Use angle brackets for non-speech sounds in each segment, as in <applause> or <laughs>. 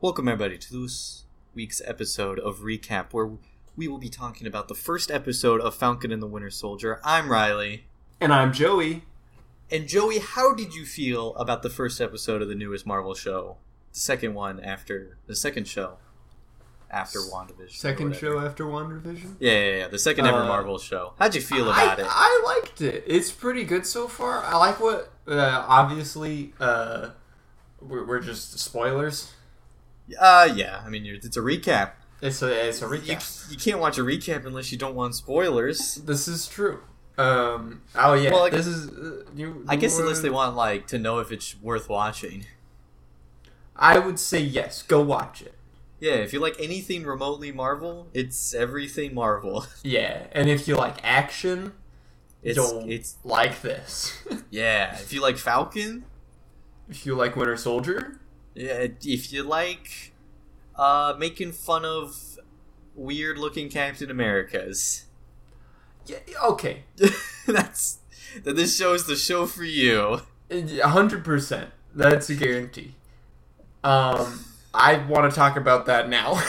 Welcome, everybody, to this week's episode of Recap, where we will be talking about the first episode of Falcon and the Winter Soldier. I'm Riley. And I'm Joey. And Joey, how did you feel about the first episode of the newest Marvel show? The second one after the second show after WandaVision. Second show after WandaVision. Yeah, yeah, yeah. The second ever Uh, Marvel show. How'd you feel about I, it? I liked it. It's pretty good so far. I like what. Uh, obviously, uh, we're, we're just spoilers. Uh, yeah. I mean, you're, it's a recap. It's a it's a recap. you can't watch a recap unless you don't want spoilers. This is true. Um. Oh yeah. Well, I- this is. Uh, you, I guess you unless they want like to know if it's worth watching. I would say yes. Go watch it. Yeah, if you like anything remotely Marvel, it's everything Marvel. <laughs> Yeah, and if you like action, It's you'll it's like this. <laughs> yeah. If you like Falcon, if you like Winter Soldier, yeah. If you like uh making fun of weird looking Captain Americas, yeah, okay, <laughs> that's that. This show is the show for you. A hundred percent. That's a guarantee. Um, I want to talk about that now. <laughs>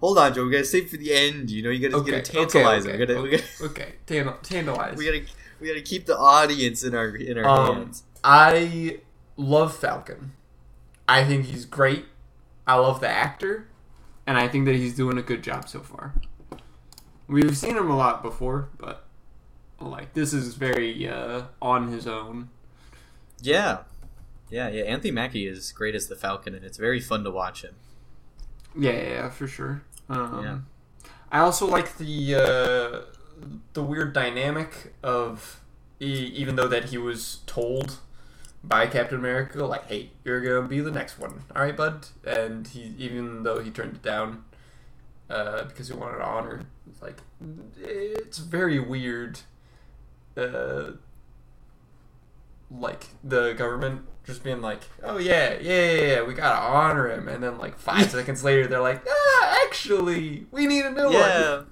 Hold on, Joe. We gotta save for the end. You know, you gotta okay, get okay, tantalize okay, We gotta, we okay, gotta, okay. Tan- tantalize. <laughs> we gotta, we gotta keep the audience in our in our Um, hands. I love Falcon. I think he's great. I love the actor, and I think that he's doing a good job so far. We've seen him a lot before, but like this is very uh, on his own. Yeah, yeah, yeah. Anthony Mackie is great as the Falcon, and it's very fun to watch him. Yeah, yeah, yeah, for sure. Um, Yeah. I also like the uh, the weird dynamic of e- even though that he was told by Captain America, like, "Hey, you're gonna be the next one, all right, bud," and he even though he turned it down uh, because he wanted honor, it's like it's very weird. Uh, like the government just being like, "Oh yeah, yeah, yeah, yeah, we gotta honor him," and then like five <laughs> seconds later, they're like, "Ah, actually, we need a new one." yeah,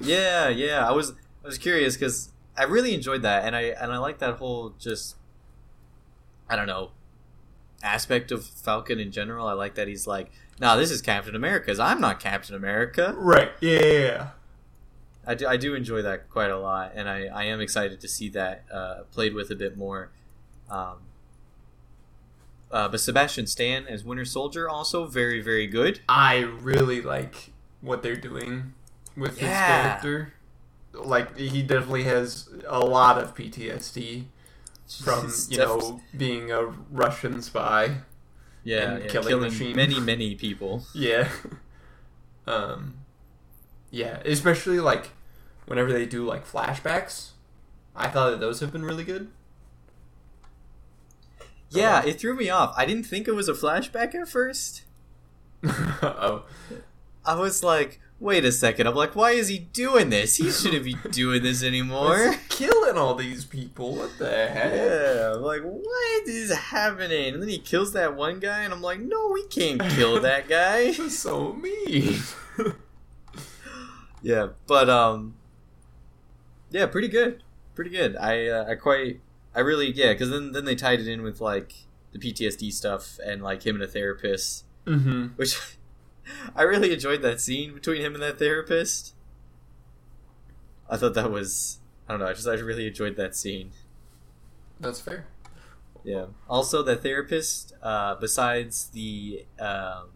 yeah, yeah. I was I was curious because I really enjoyed that, and I and I like that whole just I don't know aspect of Falcon in general. I like that he's like, "No, this is Captain America's. I'm not Captain America." Right? Yeah, yeah, yeah. I do, I do enjoy that quite a lot, and I, I am excited to see that uh, played with a bit more. Um, uh, but Sebastian Stan as Winter Soldier also very very good. I really like what they're doing with his character. Like he definitely has a lot of PTSD from It's you know being a Russian spy. yeah, and yeah, killing killing, machine. many many people. Yeah. <laughs> um yeah, especially like whenever they do like flashbacks. I thought that those have been really good. Yeah, it threw me off. I didn't think it was a flashback at first. <laughs> oh. I was like, wait a second. I'm like, why is he doing this? He shouldn't be <laughs> doing this anymore. Killing all these people. What the heck? Yeah, I'm like, what is happening? And then he kills that one guy, and I'm like, no, we can't kill <laughs> that guy. so mean. <laughs> yeah, but um, yeah, pretty good, pretty good. I uh, I quite, I really yeah, because then then they tied it in with like the PTSD stuff and like him and a therapist, mm-hmm. which <laughs> I really enjoyed that scene between him and that therapist. I thought that was I don't know. I just I really enjoyed that scene. That's fair. Yeah. Also, the therapist, uh, besides the um,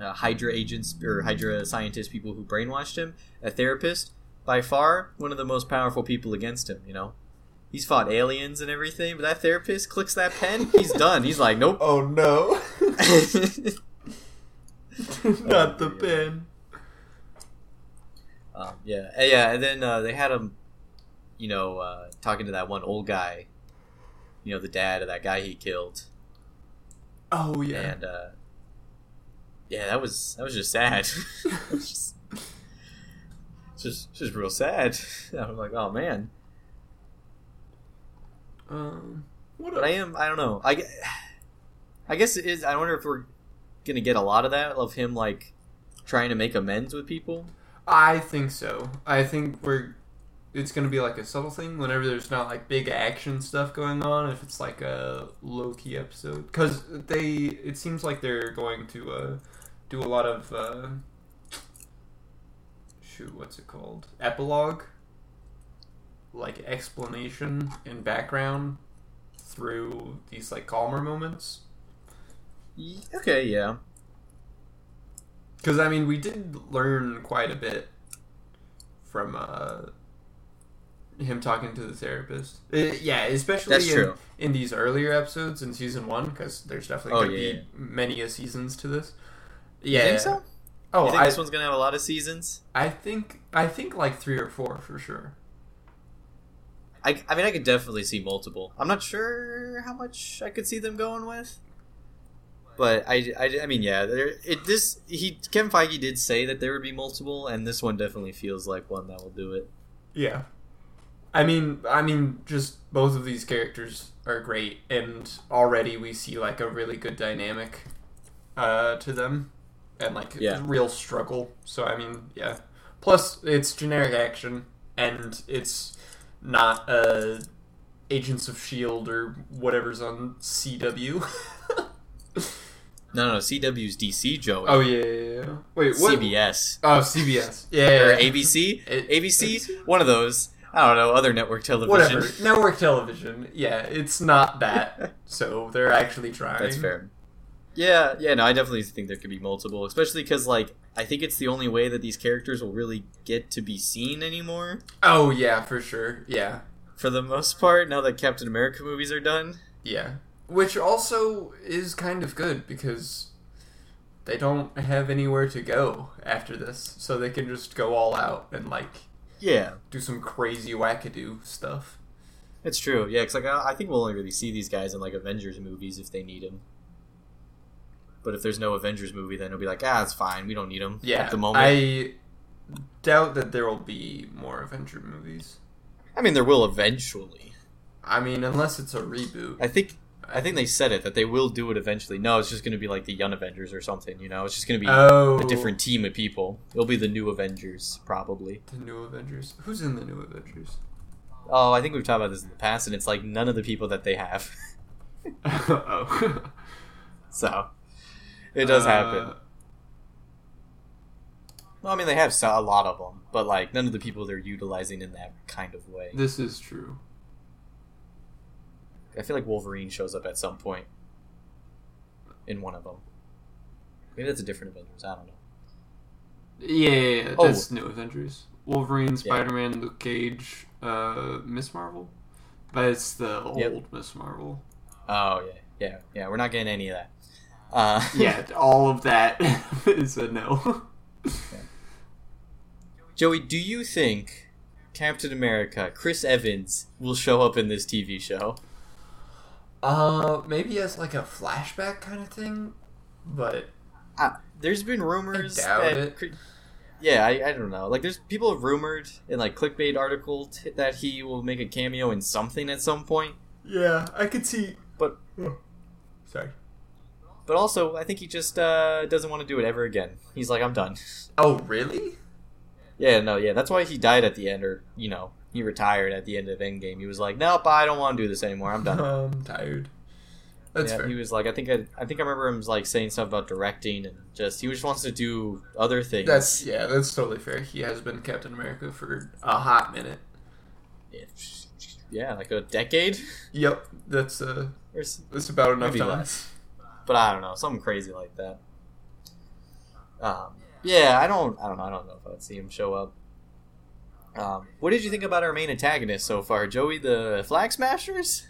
uh, Hydra agents or Hydra scientists, people who brainwashed him, a therapist, by far one of the most powerful people against him. You know, he's fought aliens and everything, but that therapist clicks that pen, he's <laughs> done. He's like, nope. Oh no. <laughs> <laughs> Not the pen. um, yeah, yeah, and then uh, they had him, you know, uh, talking to that one old guy, you know, the dad of that guy he killed. Oh yeah. and uh, yeah, that was that was just sad. was <laughs> just, just just real sad. <laughs> I'm like, oh man. Um. What? But I am. I don't know. I, I guess it is. I wonder if we're gonna get a lot of that of him like trying to make amends with people. I think so. I think we're it's gonna be like a subtle thing whenever there's not like big action stuff going on. If it's like a low key episode, because they it seems like they're going to uh, do a lot of uh, shoot, what's it called? Epilogue, like explanation and background through these like calmer moments. Okay, yeah. Because I mean, we did learn quite a bit from uh, him talking to the therapist. Uh, yeah, especially That's in, true. in these earlier episodes in season one, because there's definitely Oh, going to yeah, be yeah. many a seasons to this. You Yeah. think so? Oh, you think I, this one's gonna have a lot of seasons? I think I think like three or four for sure. I, I mean, I could definitely see multiple. I'm not sure how much I could see them going with, but I, I, I mean, yeah, there. It this he Kevin Feige did say that there would be multiple, and this one definitely feels like one that will do it. Yeah. I mean, I mean, just both of these characters are great, and already we see like a really good dynamic uh, to them, and like Yeah. real struggle. So I mean, yeah. Plus, it's generic action, and it's not uh, Agents of Shield or whatever's on CW. <laughs> No, no, CW's DC Joey. oh yeah, yeah, yeah. Wait, what? CBS Oh, CBS. Yeah, or yeah, yeah. ABC, It- ABC, one of those. I don't know, other network television. Whatever. Network television. Yeah, it's not that. so they're actually trying. That's fair. Yeah, yeah, no, I definitely think there could be multiple, especially because like I think it's the only way that these characters will really get to be seen anymore. Oh yeah, for sure. Yeah, For the most part, now that Captain America movies are done. yeah. Which also is kind of good because they don't have anywhere to go after this, so they can just go all out and like Yeah, do some crazy wackadoo stuff. it's true. Yeah, because like I, I think we'll only really see these guys in like Avengers movies if they need them. But if there's no Avengers movie, then it'll be like, ah, it's fine. We don't need them Yeah, at the moment. I, I doubt that there will be more Avenger movies. I mean, there will eventually. I mean, unless it's a reboot. I think. I think they said it that they will do it eventually. No, it's just going to be like the Young Avengers or something. You know, it's just going to be oh, a different team of people. It'll be the new Avengers, probably. The new Avengers. Who's in the new Avengers? Oh, I think we've talked about this in the past, and it's like none of the people that they have. <laughs> oh. so it does Uh, happen. Well, I mean, they have a lot of them, but like none of the people they're utilizing in that kind of way. This is true. I feel like Wolverine shows up at some point in one of them. Maybe that's a different Avengers. I don't know. Yeah, yeah, yeah, Oh. that's new Avengers. Wolverine, Spider Man, Luke Cage, uh, Miss Marvel. But it's the old Yep. Miss Marvel. Oh yeah, yeah, yeah. We're not getting any of that. Uh, <laughs> Yeah, all of that <laughs> is a no. <laughs> Joey, do you think Captain America, Chris Evans, will show up in this TV show? Uh, maybe as like a flashback kind of thing, but Uh, there's been rumors. I doubt that it. Yeah, I, I don't know. Like, there's people have rumored in like clickbait articles t- that he will make a cameo in something at some point. yeah, I could see. But Sorry. but also, I think he just uh, doesn't want to do it ever again. He's like, I'm done. Oh, really? Yeah, no, yeah. That's why he died at the end, or you know, he retired at the end of Endgame. He was like, Nope, I don't want to do this anymore. I'm done. <laughs> I'm tired. That's yeah, fair. he was like, I think I, I think I remember him like saying stuff about directing and just he just wants to do other things. That's yeah, that's totally fair. He has been Captain America for a hot minute. yeah, like a decade. Yep, that's uh, that's about enough time. less. but I don't know, something crazy like that. Um, yeah, I don't, I don't know, I don't know if I'd see him show up. Um, what did you think about our main antagonist so far, Joey the Flag Smashers?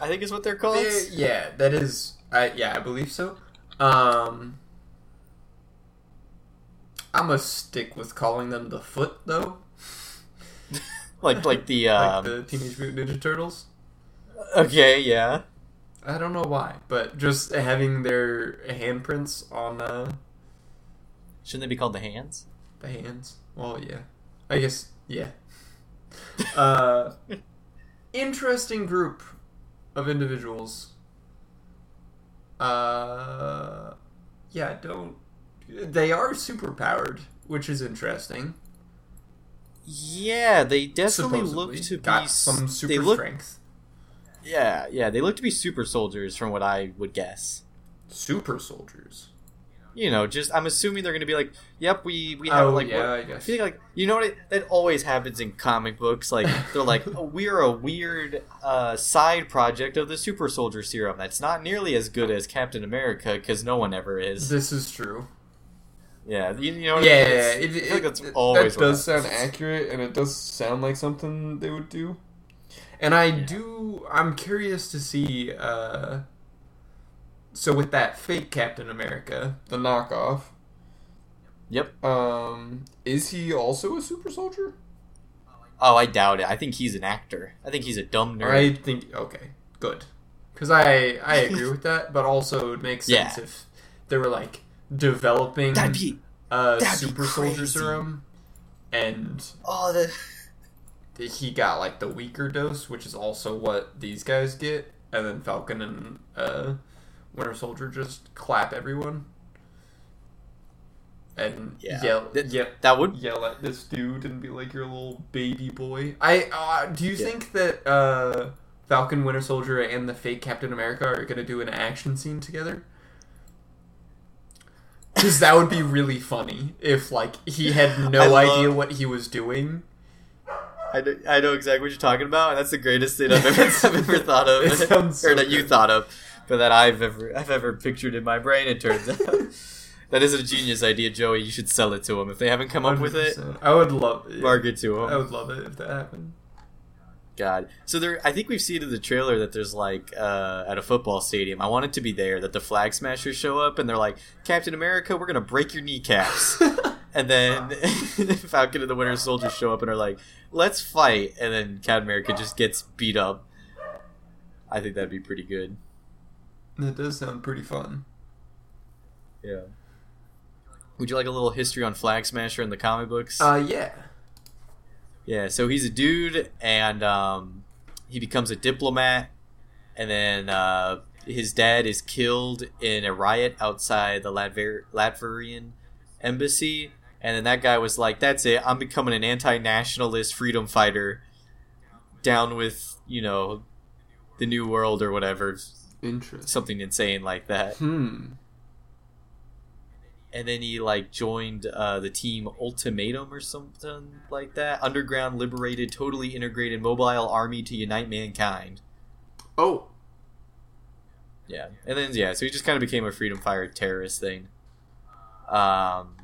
I think is what they're called. Eh, yeah, that is. I yeah, I believe so. Um, I'm gonna stick with calling them the Foot though, <laughs> like, like the, <laughs> like um, the Teenage Mutant Ninja Turtles. okay, yeah. I don't know why, but just having their handprints on uh, Shouldn't they be called the Hands? The hands. Well, yeah, I guess yeah. <laughs> Uh, interesting group of individuals. Uh, yeah, don't. They are super powered, which is interesting. Yeah, they definitely supposedly. look to got be some super look, strength. Yeah, yeah, they look to be super soldiers from what I would guess. Super soldiers. You know, just I'm assuming they're going to be like, "Yep, we we have Oh like yeah, I guess. feel like you know what it, that always happens in comic books. Like <laughs> they're like, oh, we're a weird uh, side project of the super soldier serum that's not nearly as good as Captain America because no one ever is. This is true. Yeah, you, you know. What Yeah, I mean? It's- it, I like that's it- always that does sound accurate, and it does sound like something they would do. And I do. I'm curious to see. Uh, so with that fake Captain America, the knockoff, Yep. um, is he also a super soldier? Oh, I doubt it. I think he's an actor. I think he's a dumb nerd. I think okay, good, because I I agree with that, but also it makes sense Yeah. if they were like developing That'd be a that'd be super soldier serum, and oh the he got like the weaker dose, which is also what these guys get, and then Falcon and uh, Winter Soldier just clap everyone and Yeah. yell, That- yell, that would yell at this dude and be like, "You're a little baby boy." I uh, do you Yeah. think that uh, Falcon, Winter Soldier, and the fake Captain America are gonna do an action scene together? Because that would be really funny if like he had <laughs> no I love- idea what he was doing. I know, I know exactly what you're talking about, and that's the greatest thing I've ever, <laughs> I've ever thought of, sounds so or that you thought of, that I've ever I've ever pictured in my brain. It turns out <laughs> that is a genius idea, Joey. You should sell it to them if they haven't come up with it. I would love it. Market to them. I would love it if that happened. God. So there, I think we've seen in the trailer that there's like uh, at a football stadium. I want it to be there that the flag smashers show up and they're like, Captain America, we're gonna break your kneecaps. <laughs> and then <laughs> Falcon and the Winter Soldier show up and are like, let's fight. And then Captain America just gets beat up. I think that'd be pretty good. That does sound pretty fun. Yeah. Would you like a little history on Flag Smasher in the comic books? Uh, yeah. Yeah, so he's a dude, and um, he becomes a diplomat, and then uh, his dad is killed in a riot outside the Latver- Latvian embassy, and then that guy was like, "That's it, I'm becoming an anti-nationalist freedom fighter, down with you know, the new world or whatever, Interesting. something insane like that." Hmm. and then he like joined uh, the team Ultimatum or something like that. Underground, liberated, totally integrated mobile army to unite mankind. Oh. Yeah, and then yeah, so he just kind of became a freedom fire terrorist thing. Um.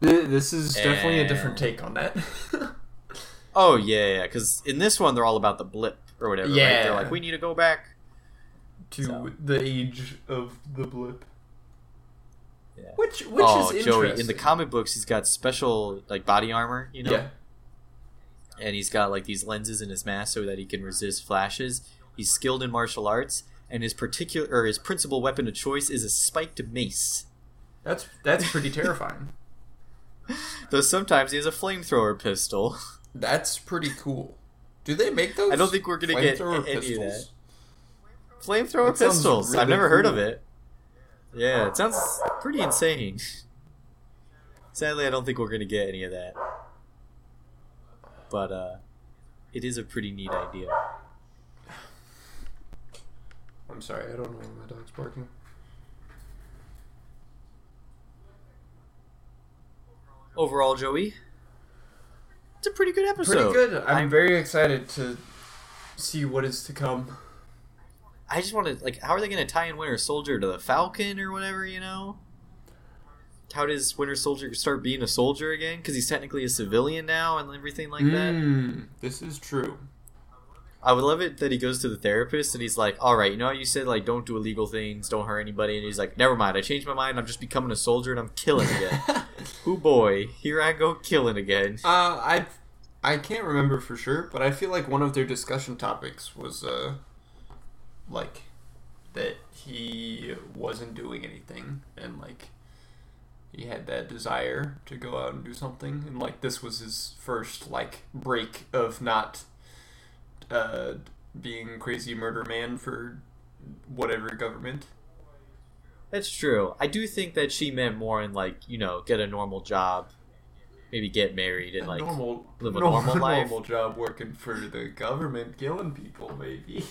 This is definitely a different take on that. <laughs> Oh yeah, yeah. Because in this one, they're all about the blip or whatever. Right? Yeah. They're like, we need to go back. To So. the age of the blip. Yeah. Which which oh, is Joey! interesting. In the comic books, he's got special like body armor. You know. Yeah. and he's got like these lenses in his mask so that he can resist flashes. He's skilled in martial arts, and his particular or his principal weapon of choice is a spiked mace. That's that's pretty terrifying. <laughs> Though sometimes he has a flamethrower pistol. That's pretty cool. Do they make those? I don't think we're gonna get flamethrower any of pistols? Flamethrower That sounds pistols. I've really never heard of it. Yeah, it sounds pretty insane. Sadly, I don't think we're gonna get any of that. But uh, it is a pretty neat idea. I'm sorry, I don't know why my dog's barking. Overall, Joey, it's a pretty good episode. Pretty good. I'm, I'm- very excited to see what is to come. I just want to like, how are they going to tie in Winter Soldier to the Falcon or whatever? You know, how does Winter Soldier start being a soldier again? Because he's technically a civilian now and everything like that. Mm, this is true. I would love it that he goes to the therapist and he's like, "All right, you know how you said like don't do illegal things, don't hurt anybody," and he's like, "Never mind, I changed my mind. I'm just becoming a soldier and I'm killing again." <laughs> Who boy, here I go killing again. Uh, I I can't remember for sure, but I feel like one of their discussion topics was uh like that he wasn't doing anything and like he had that desire to go out and do something and like this was his first like break of not uh being crazy murder man for whatever government. That's true. I do think that she meant more in like you know get a normal job maybe get married and like normal, live a normal, normal <laughs> life. normal job working for the government, killing people, maybe.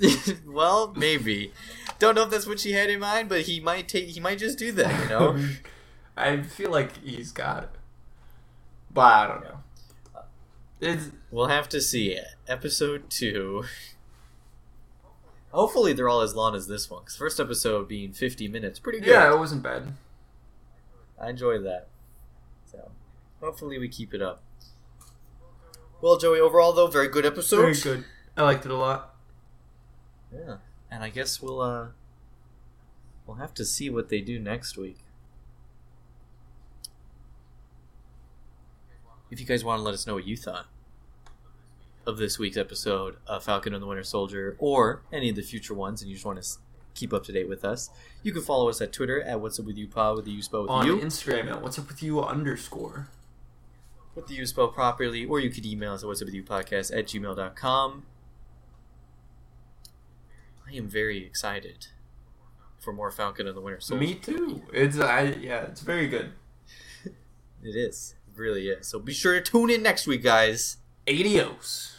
<laughs> well, maybe. Don't know if that's what she had in mind, but he might take. He might just do that. You know. <laughs> I feel like he's got it, but I don't know. It's we'll have to see. Episode two. Hopefully, they're all as long as this one. Cause first episode being fifty minutes, pretty good. yeah, it wasn't bad. I enjoyed that. So, hopefully, we keep it up. Well, Joey, overall though, very good episode. Very good. I liked it a lot. Yeah, and I guess we'll uh, we'll have to see what they do next week. If you guys want to let us know what you thought of this week's episode of Falcon and the Winter Soldier, or any of the future ones, and you just want to keep up to date with us, you can follow us at Twitter at What's Up With You Pod with the U spell with On you, Instagram at what's up with you underscore. With the U spell properly, or you could email us at What's Up With You Podcast at gmail.com. I am very excited for more Falcon and the Winter Soldier. Me too. It's I yeah, it's very good. <laughs> It is. It really is. So be sure to tune in next week, guys. Adios.